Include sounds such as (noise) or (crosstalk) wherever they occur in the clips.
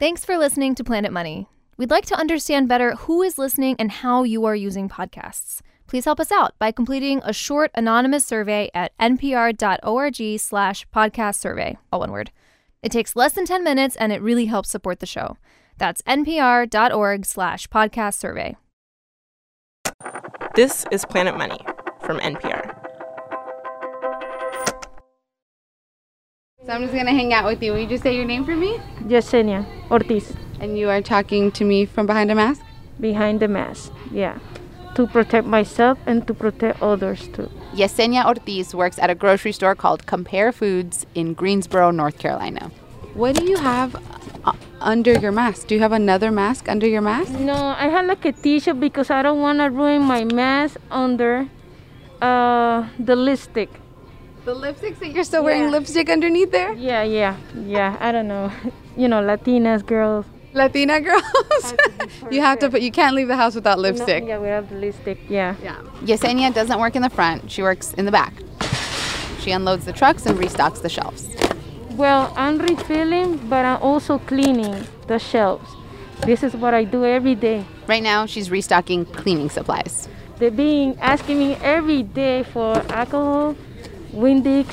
Thanks for listening to Planet Money. We'd like to understand better who is listening and how you are using podcasts. Please help us out by completing a short anonymous survey at npr.org slash podcast survey, all one word. It takes less than 10 minutes and it really helps support the show. That's npr.org slash podcast survey. This is Planet Money from NPR. So I'm just gonna hang out with you. Will you just say your name for me? Yesenia Ortiz. And you are talking to me from behind a mask? Behind the mask, yeah. To protect myself and to protect others too. Yesenia Ortiz works at a grocery store called Compare Foods in Greensboro, North Carolina. What do you have uh, under your mask? Do you have another mask under your mask? No, I have like a t-shirt because I don't want to ruin my mask under uh, the lipstick. The lipstick that you're still wearing lipstick underneath there? Yeah, yeah, yeah. I don't know. (laughs) you know, Latinas girls. Latina girls. (laughs) you have to put. You can't leave the house without lipstick. No, yeah, we have the lipstick. Yeah. Yeah. Yesenia doesn't work in the front. She works in the back. She unloads the trucks and restocks the shelves. Well, I'm refilling, but I'm also cleaning the shelves. This is what I do every day. Right now, she's restocking cleaning supplies. They're being asking me every day for alcohol, Windex,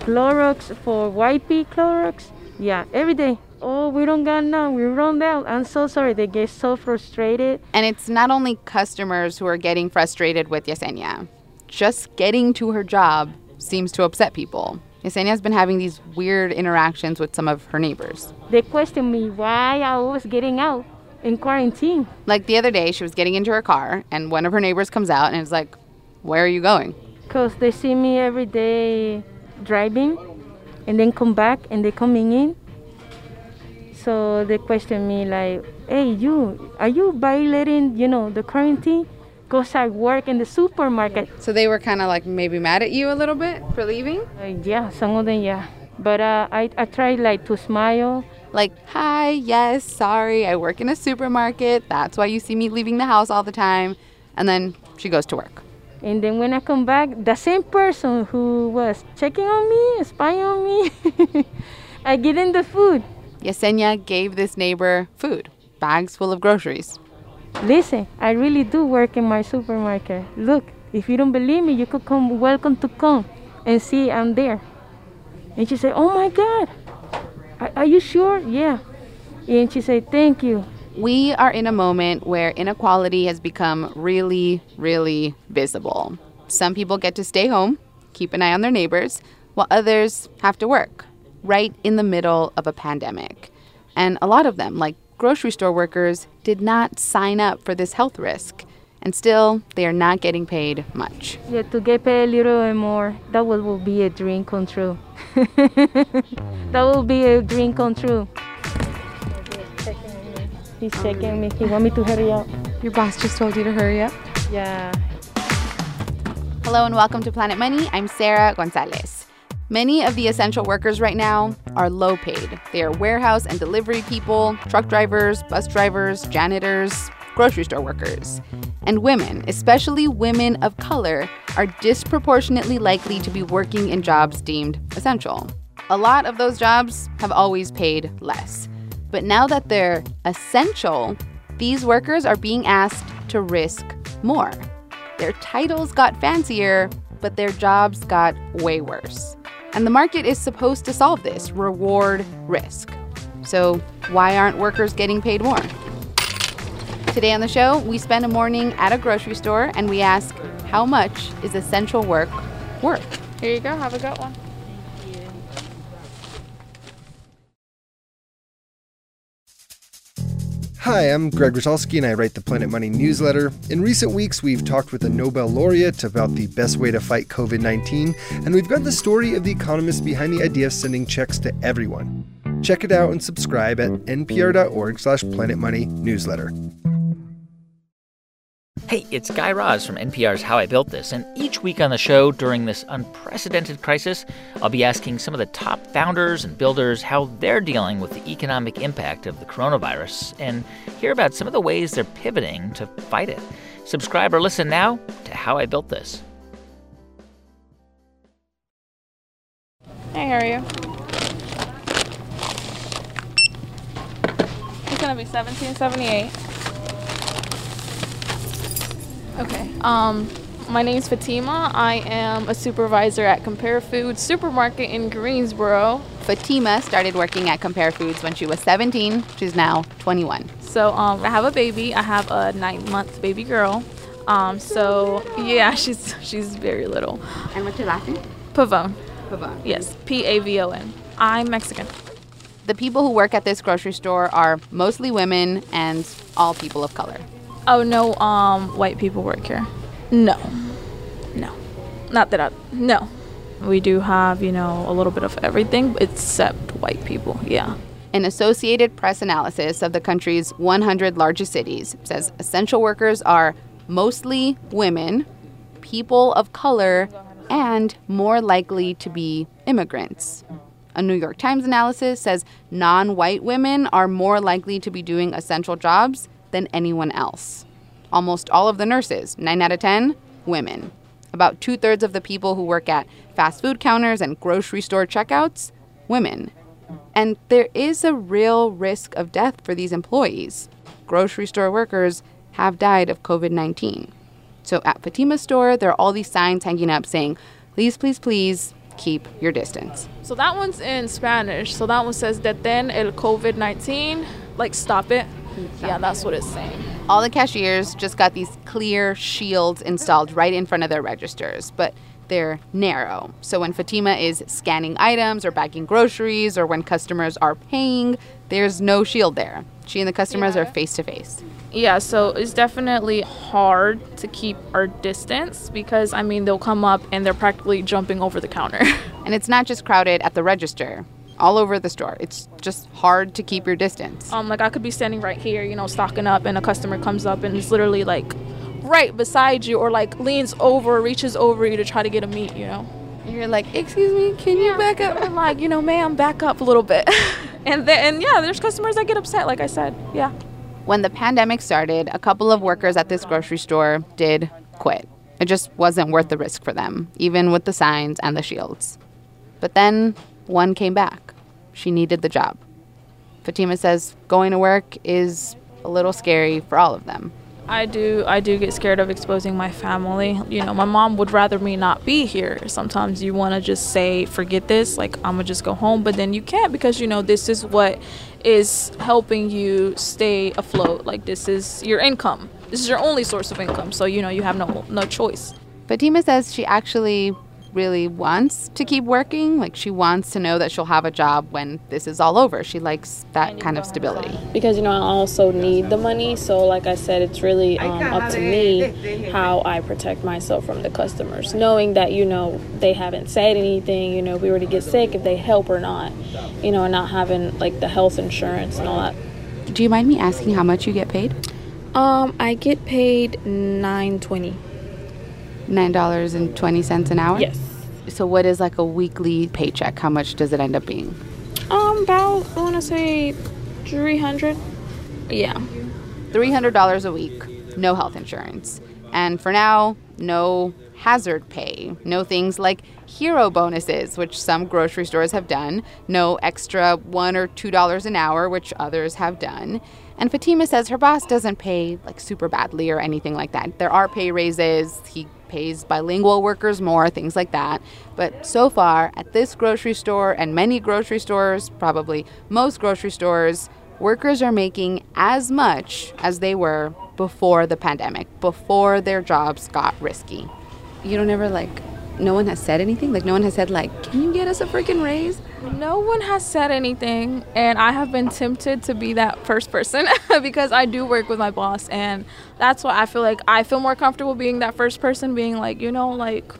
Clorox for wipey Clorox. Yeah, every day. Oh, we don't got none. We run out. I'm so sorry. They get so frustrated. And it's not only customers who are getting frustrated with Yesenia. Just getting to her job seems to upset people. Yesenia's been having these weird interactions with some of her neighbors. They question me why I was getting out in quarantine. Like the other day, she was getting into her car, and one of her neighbors comes out and is like, Where are you going? Because they see me every day driving and then come back and they coming in. So they question me like, hey, you, are you violating, you know, the quarantine? Because I work in the supermarket. So they were kind of like maybe mad at you a little bit for leaving? Uh, yeah, some of them, yeah. But uh, I, I try like to smile. Like, hi, yes, sorry, I work in a supermarket. That's why you see me leaving the house all the time. And then she goes to work. And then when I come back, the same person who was checking on me, spying on me, (laughs) I get in the food. Yesenia gave this neighbor food, bags full of groceries. Listen, I really do work in my supermarket. Look, if you don't believe me, you could come, welcome to come and see I'm there. And she said, Oh my God, are, are you sure? Yeah. And she said, Thank you. We are in a moment where inequality has become really, really visible. Some people get to stay home, keep an eye on their neighbors, while others have to work right in the middle of a pandemic. And a lot of them, like grocery store workers, did not sign up for this health risk. And still, they are not getting paid much. Yeah, to get paid a little more, that will, will be a dream come true. that will be a dream come true. (laughs) He's checking me. He want me to hurry up. Your boss just told you to hurry up? Yeah. Hello and welcome to Planet Money. I'm Sarah Gonzalez. Many of the essential workers right now are low paid. They are warehouse and delivery people, truck drivers, bus drivers, janitors, grocery store workers. And women, especially women of color, are disproportionately likely to be working in jobs deemed essential. A lot of those jobs have always paid less. But now that they're essential, these workers are being asked to risk more. Their titles got fancier, but their jobs got way worse. And the market is supposed to solve this reward risk. So, why aren't workers getting paid more? Today on the show, we spend a morning at a grocery store and we ask, how much is essential work worth? Here you go. Have a good one. Hi, I'm Greg Rosalsky and I write the Planet Money newsletter. In recent weeks, we've talked with a Nobel laureate about the best way to fight COVID 19, and we've got the story of the economist behind the idea of sending checks to everyone. Check it out and subscribe at npr.org slash planetmoney newsletter. Hey, it's Guy Raz from NPR's How I Built This, and each week on the show during this unprecedented crisis, I'll be asking some of the top founders and builders how they're dealing with the economic impact of the coronavirus and hear about some of the ways they're pivoting to fight it. Subscribe or listen now to How I Built This. Hey, how are you? It's gonna be 1778. Okay. Um, my name's Fatima. I am a supervisor at Compare Foods Supermarket in Greensboro. Fatima started working at Compare Foods when she was 17. She's now 21. So um, I have a baby. I have a nine-month baby girl. Um, so yeah, (laughs) she's she's very little. And what's your last name? Pavone. Pavon. Yes, P A V O N. I'm Mexican. The people who work at this grocery store are mostly women and all people of color. Oh no, um, white people work here. No, no, not that I. No, we do have you know a little bit of everything except white people. Yeah. An Associated Press analysis of the country's 100 largest cities says essential workers are mostly women, people of color, and more likely to be immigrants. A New York Times analysis says non white women are more likely to be doing essential jobs than anyone else. Almost all of the nurses, 9 out of 10, women. About two thirds of the people who work at fast food counters and grocery store checkouts, women. And there is a real risk of death for these employees. Grocery store workers have died of COVID 19. So at Fatima's store, there are all these signs hanging up saying, please, please, please keep your distance. So that one's in Spanish. So that one says detén el COVID 19, like stop it. Yeah, that's what it's saying. All the cashiers just got these clear shields installed right in front of their registers, but they're narrow. So when Fatima is scanning items or bagging groceries or when customers are paying, there's no shield there. She and the customers Yeah. are face to face. Yeah, so it's definitely hard to keep our distance because I mean they'll come up and they're practically jumping over the counter. (laughs) And it's not just crowded at the register, all over the store. It's just hard to keep your distance. um, like I could be standing right here, you know, stocking up, and a customer comes up and is literally like right beside you, or like leans over, reaches over you to try to get a meat, you know. You're like, excuse me, can you back up? I'm like, you know, ma'am, back up a little bit. (laughs) and then, and yeah, there's customers that get upset, like I said. Yeah. When the pandemic started, a couple of workers at this grocery store did quit. It just wasn't worth the risk for them, even with the signs and the shields. But then one came back. She needed the job. Fatima says going to work is a little scary for all of them. I do I do get scared of exposing my family. You know, my mom would rather me not be here. Sometimes you want to just say forget this, like I'm going to just go home, but then you can't because you know this is what is helping you stay afloat. Like this is your income. This is your only source of income. So, you know, you have no no choice. Fatima says she actually really wants to keep working. Like she wants to know that she'll have a job when this is all over. She likes that kind of stability. because you know I also need the money. So like I said, it's really um, up to me how I protect myself from the customers, knowing that you know they haven't said anything. You know, if we were to get sick, if they help or not, you know, and not having like the health insurance and all that. Do you mind me asking how much you get paid? Um, I get paid nine twenty. $9.20 an hour? Yes. So what is like a weekly paycheck? How much does it end up being? Um, about I want to say three hundred. Yeah. $300 a week, no health insurance. And for now, no hazard pay, no things like hero bonuses, which some grocery stores have done, no extra 1 or 2 dollars an hour, which others have done. And Fatima says her boss doesn't pay like super badly or anything like that. There are pay raises, he pays bilingual workers more, things like that. But so far, at this grocery store and many grocery stores, probably most grocery stores, workers are making as much as they were before the pandemic, before their jobs got risky. You don't ever like, no one has said anything? Like, no one has said, like, can you get us a freaking raise? No one has said anything, and I have been tempted to be that first person (laughs) because I do work with my boss, and that's why I feel like I feel more comfortable being that first person, being like, you know, like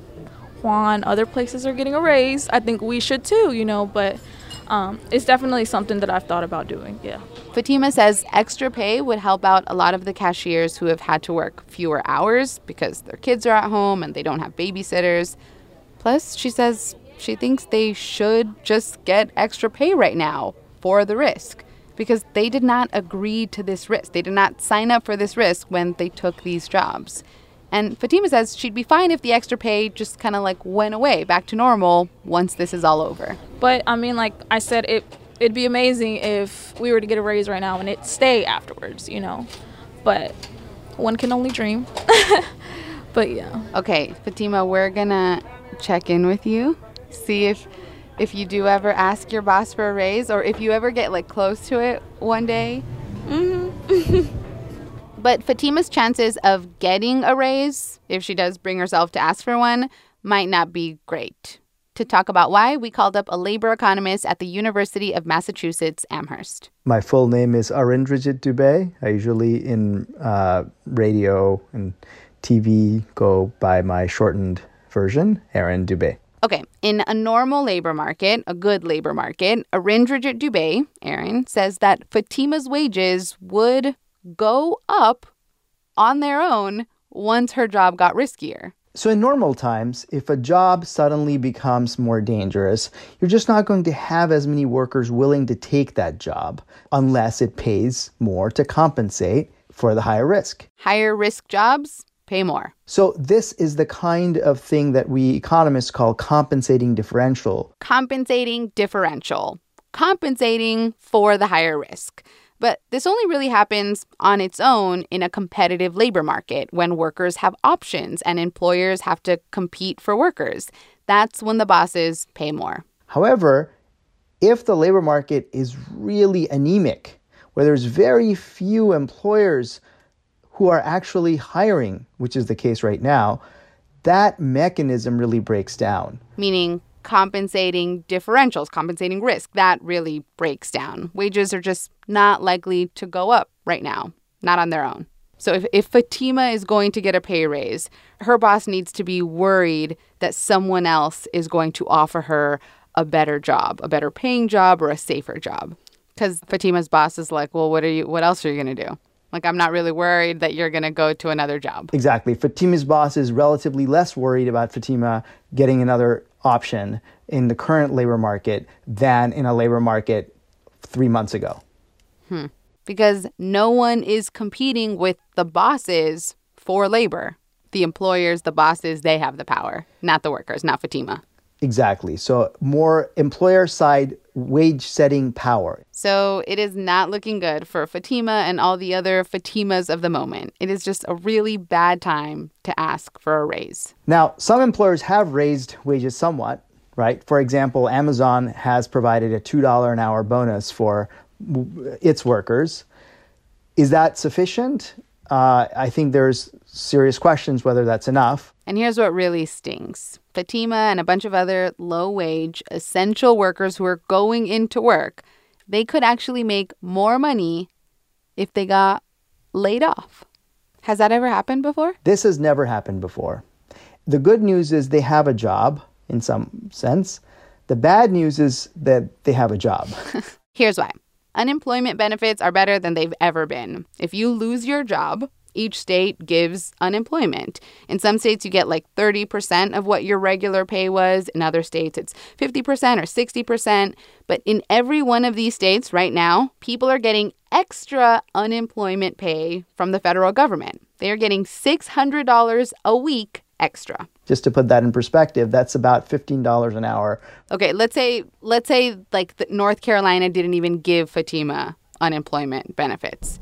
Juan, other places are getting a raise. I think we should too, you know, but um, it's definitely something that I've thought about doing. Yeah. Fatima says extra pay would help out a lot of the cashiers who have had to work fewer hours because their kids are at home and they don't have babysitters. Plus, she says she thinks they should just get extra pay right now for the risk because they did not agree to this risk. They did not sign up for this risk when they took these jobs. And Fatima says she'd be fine if the extra pay just kind of like went away back to normal once this is all over. But I mean, like I said, it it'd be amazing if we were to get a raise right now and it stay afterwards, you know. But one can only dream. (laughs) but yeah. Okay, Fatima, we're gonna check in with you, see if if you do ever ask your boss for a raise or if you ever get like close to it one day. Mm-hmm. (laughs) but Fatima's chances of getting a raise, if she does bring herself to ask for one, might not be great. To talk about why, we called up a labor economist at the University of Massachusetts Amherst. My full name is Arindrajit Dube. I usually in uh, radio and TV go by my shortened version, Arin Dube. Okay, in a normal labor market, a good labor market, Arindrajit Dube, Arin, says that Fatima's wages would go up on their own once her job got riskier. So, in normal times, if a job suddenly becomes more dangerous, you're just not going to have as many workers willing to take that job unless it pays more to compensate for the higher risk. Higher risk jobs pay more. So, this is the kind of thing that we economists call compensating differential. Compensating differential. Compensating for the higher risk. But this only really happens on its own in a competitive labor market when workers have options and employers have to compete for workers. That's when the bosses pay more. However, if the labor market is really anemic, where there's very few employers who are actually hiring, which is the case right now, that mechanism really breaks down. Meaning compensating differentials, compensating risk, that really breaks down. Wages are just not likely to go up right now, not on their own. So if, if Fatima is going to get a pay raise, her boss needs to be worried that someone else is going to offer her a better job, a better paying job or a safer job. Because Fatima's boss is like, well, what are you what else are you gonna do? Like, I'm not really worried that you're going to go to another job. Exactly. Fatima's boss is relatively less worried about Fatima getting another option in the current labor market than in a labor market three months ago. Hmm. Because no one is competing with the bosses for labor. The employers, the bosses, they have the power, not the workers, not Fatima. Exactly. So, more employer side wage setting power. So, it is not looking good for Fatima and all the other Fatimas of the moment. It is just a really bad time to ask for a raise. Now, some employers have raised wages somewhat, right? For example, Amazon has provided a $2 an hour bonus for its workers. Is that sufficient? Uh, I think there's serious questions whether that's enough. And here's what really stings Fatima and a bunch of other low wage, essential workers who are going into work, they could actually make more money if they got laid off. Has that ever happened before? This has never happened before. The good news is they have a job in some sense. The bad news is that they have a job. (laughs) (laughs) Here's why unemployment benefits are better than they've ever been. If you lose your job, each state gives unemployment. In some states, you get like 30% of what your regular pay was. In other states, it's 50% or 60%. But in every one of these states right now, people are getting extra unemployment pay from the federal government. They are getting $600 a week extra. Just to put that in perspective, that's about $15 an hour. Okay, let's say let's say like North Carolina didn't even give Fatima unemployment benefits.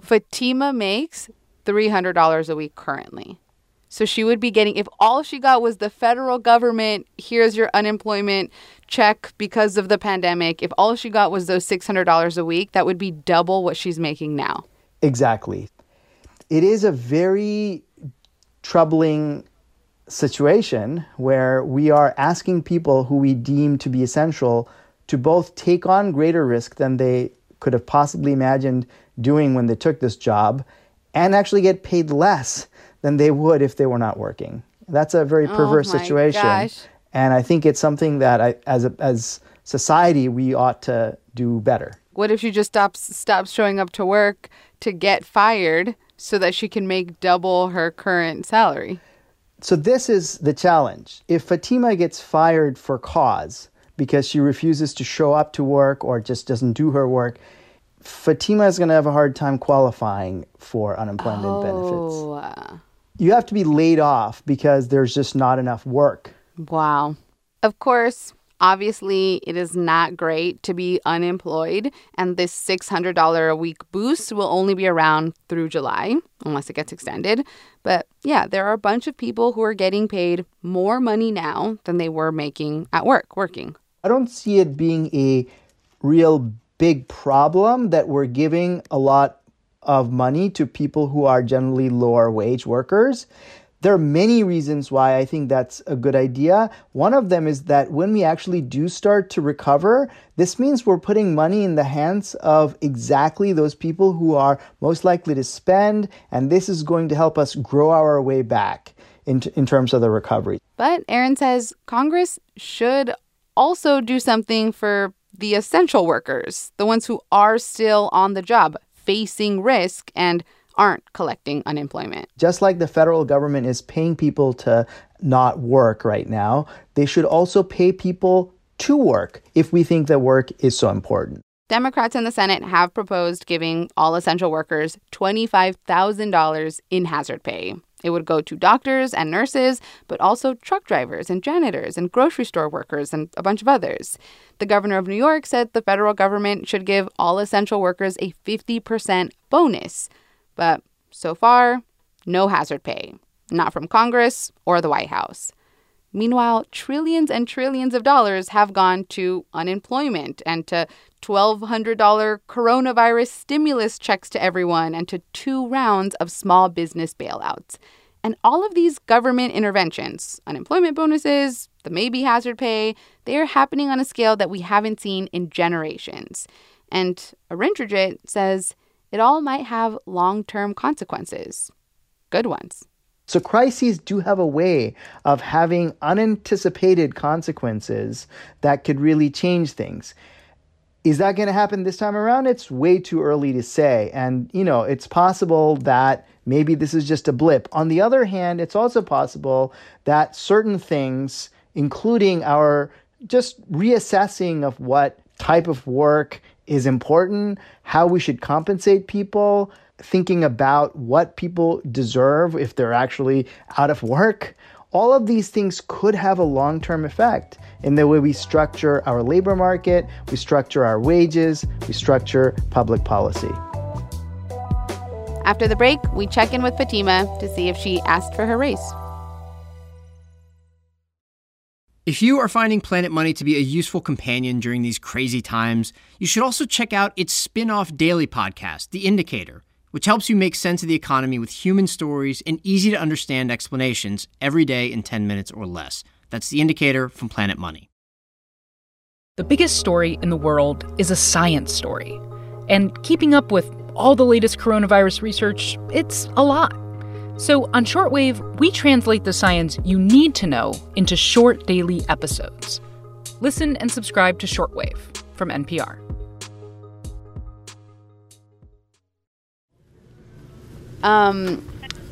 Fatima makes $300 a week currently. So she would be getting, if all she got was the federal government, here's your unemployment check because of the pandemic, if all she got was those $600 a week, that would be double what she's making now. Exactly. It is a very troubling situation where we are asking people who we deem to be essential to both take on greater risk than they could have possibly imagined doing when they took this job and actually get paid less than they would if they were not working. That's a very oh perverse oh situation. Gosh. And I think it's something that I, as a, as society we ought to do better. What if she just stops stops showing up to work to get fired so that she can make double her current salary? So this is the challenge. If Fatima gets fired for cause because she refuses to show up to work or just doesn't do her work, Fatima is going to have a hard time qualifying for unemployment oh. benefits. Uh. You have to be laid off because there's just not enough work. Wow. Of course, Obviously, it is not great to be unemployed, and this $600 a week boost will only be around through July, unless it gets extended. But yeah, there are a bunch of people who are getting paid more money now than they were making at work, working. I don't see it being a real big problem that we're giving a lot of money to people who are generally lower wage workers. There are many reasons why I think that's a good idea. One of them is that when we actually do start to recover, this means we're putting money in the hands of exactly those people who are most likely to spend, and this is going to help us grow our way back in, in terms of the recovery. But Arin says Congress should also do something for the essential workers, the ones who are still on the job, facing risk and aren't collecting unemployment. Just like the federal government is paying people to not work right now, they should also pay people to work if we think that work is so important. Democrats in the Senate have proposed giving all essential workers $25,000 in hazard pay. It would go to doctors and nurses, but also truck drivers and janitors and grocery store workers and a bunch of others. The governor of New York said the federal government should give all essential workers a 50% bonus. But so far, no hazard pay, not from Congress or the White House. Meanwhile, trillions and trillions of dollars have gone to unemployment and to $1,200 coronavirus stimulus checks to everyone and to two rounds of small business bailouts. And all of these government interventions, unemployment bonuses, the maybe hazard pay, they are happening on a scale that we haven't seen in generations. And Arindrajit says it all might have long term consequences, good ones. So crises do have a way of having unanticipated consequences that could really change things. Is that going to happen this time around? It's way too early to say. And, you know, it's possible that maybe this is just a blip. On the other hand, it's also possible that certain things, including our just reassessing of what type of work is important, how we should compensate people, thinking about what people deserve if they're actually out of work. All of these things could have a long term effect in the way we structure our labor market, we structure our wages, we structure public policy. After the break, we check in with Fatima to see if she asked for her raise. If you are finding Planet Money to be a useful companion during these crazy times, you should also check out its spin off daily podcast, The Indicator which helps you make sense of the economy with human stories and easy to understand explanations every day in 10 minutes or less. That's the indicator from Planet Money. The biggest story in the world is a science story. And keeping up with all the latest coronavirus research, it's a lot. So on Shortwave, we translate the science you need to know into short daily episodes. Listen and subscribe to Shortwave from NPR. Um,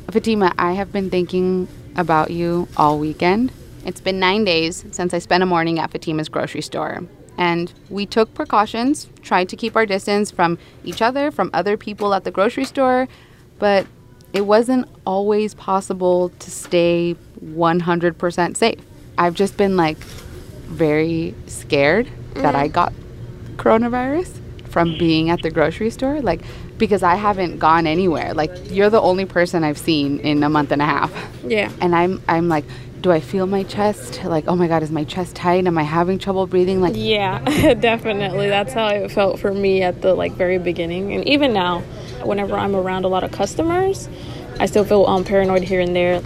Fatima, I have been thinking about you all weekend. It's been nine days since I spent a morning at Fatima's grocery store. And we took precautions, tried to keep our distance from each other, from other people at the grocery store, but it wasn't always possible to stay 100% safe. I've just been like very scared mm. that I mm. got coronavirus from being at the grocery store. Like, because I haven't gone anywhere. Like you're the only person I've seen in a month and a half. Yeah. And I'm I'm like, do I feel my chest? Like, oh my god, is my chest tight? Am I having trouble breathing? Like Yeah, (laughs) definitely. That's how it felt for me at the like very beginning. And even now, whenever I'm around a lot of customers, I still feel um, paranoid here and there.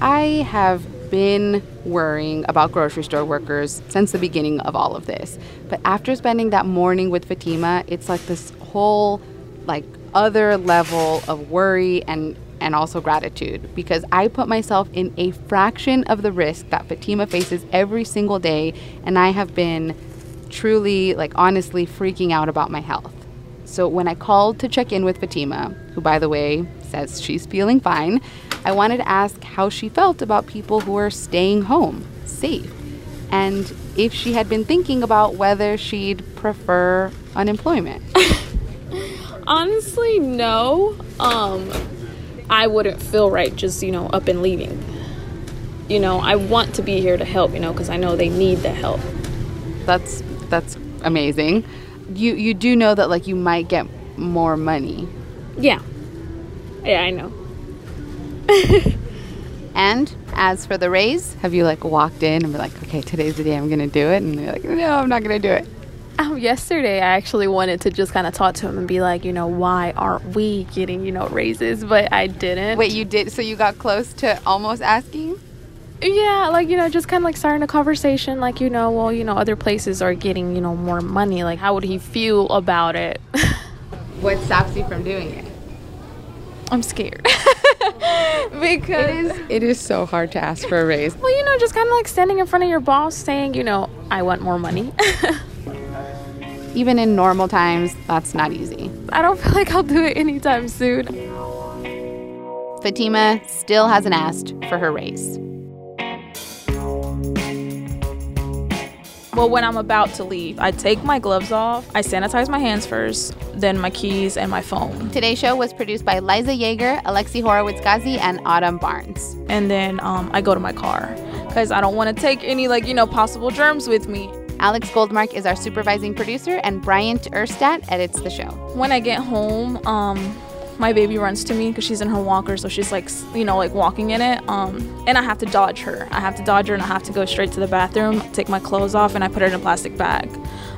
I have been worrying about grocery store workers since the beginning of all of this. But after spending that morning with Fatima, it's like this whole like other level of worry and and also gratitude because I put myself in a fraction of the risk that Fatima faces every single day and I have been truly like honestly freaking out about my health. So when I called to check in with Fatima, who by the way says she's feeling fine, I wanted to ask how she felt about people who are staying home, safe, and if she had been thinking about whether she'd prefer unemployment. (laughs) Honestly, no. Um, I wouldn't feel right just, you know, up and leaving. You know, I want to be here to help, you know, because I know they need the help. That's that's amazing. You you do know that like you might get more money. Yeah. Yeah, I know. (laughs) And as for the raise, have you like walked in and be like, okay, today's the day I'm gonna do it, and you're like, no, I'm not gonna do it. Um, yesterday, I actually wanted to just kind of talk to him and be like, you know, why aren't we getting, you know, raises? But I didn't. Wait, you did? So you got close to almost asking? Yeah, like, you know, just kind of like starting a conversation, like, you know, well, you know, other places are getting, you know, more money. Like, how would he feel about it? (laughs) What stops you from doing it? I'm scared. (laughs) because It is. It is so hard to ask for a raise. well, you know, just kind of like standing in front of your boss saying, you know, I want more money. (laughs) Even in normal times, that's not easy. I don't feel like I'll do it anytime soon. Fatima still hasn't asked for her raise. Well, when I'm about to leave, I take my gloves off, I sanitize my hands first, then my keys and my phone. Today's show was produced by Liza Yeager, Alexi Horowitz-Ghazi, and Autumn Barnes. And then um, I go to my car because I don't want to take any, like, you know, possible germs with me. Alex Goldmark is our supervising producer, and Bryant Urstadt edits the show. When I get home, um, my baby runs to me because she's in her walker, so she's like, you know, like walking in it. Um, and I have to dodge her. I have to dodge her, and I have to go straight to the bathroom, take my clothes off, and I put her in a plastic bag.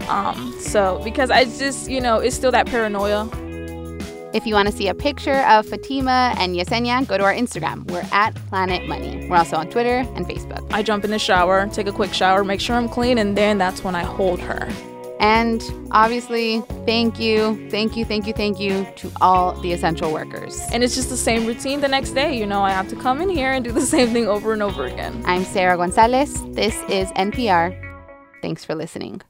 Um, so because I just, you know, it's still that paranoia. If you want to see a picture of Fatima and Yesenia, go to our Instagram. We're at Planet Money. We're also on Twitter and Facebook. I jump in the shower, take a quick shower, make sure I'm clean, and then that's when I hold her. And obviously, thank you, thank you, thank you, thank you to all the essential workers. And it's just the same routine the next day. You know, I have to come in here and do the (laughs) same thing over and over again. I'm Sarah Gonzalez. This is NPR. Thanks for listening.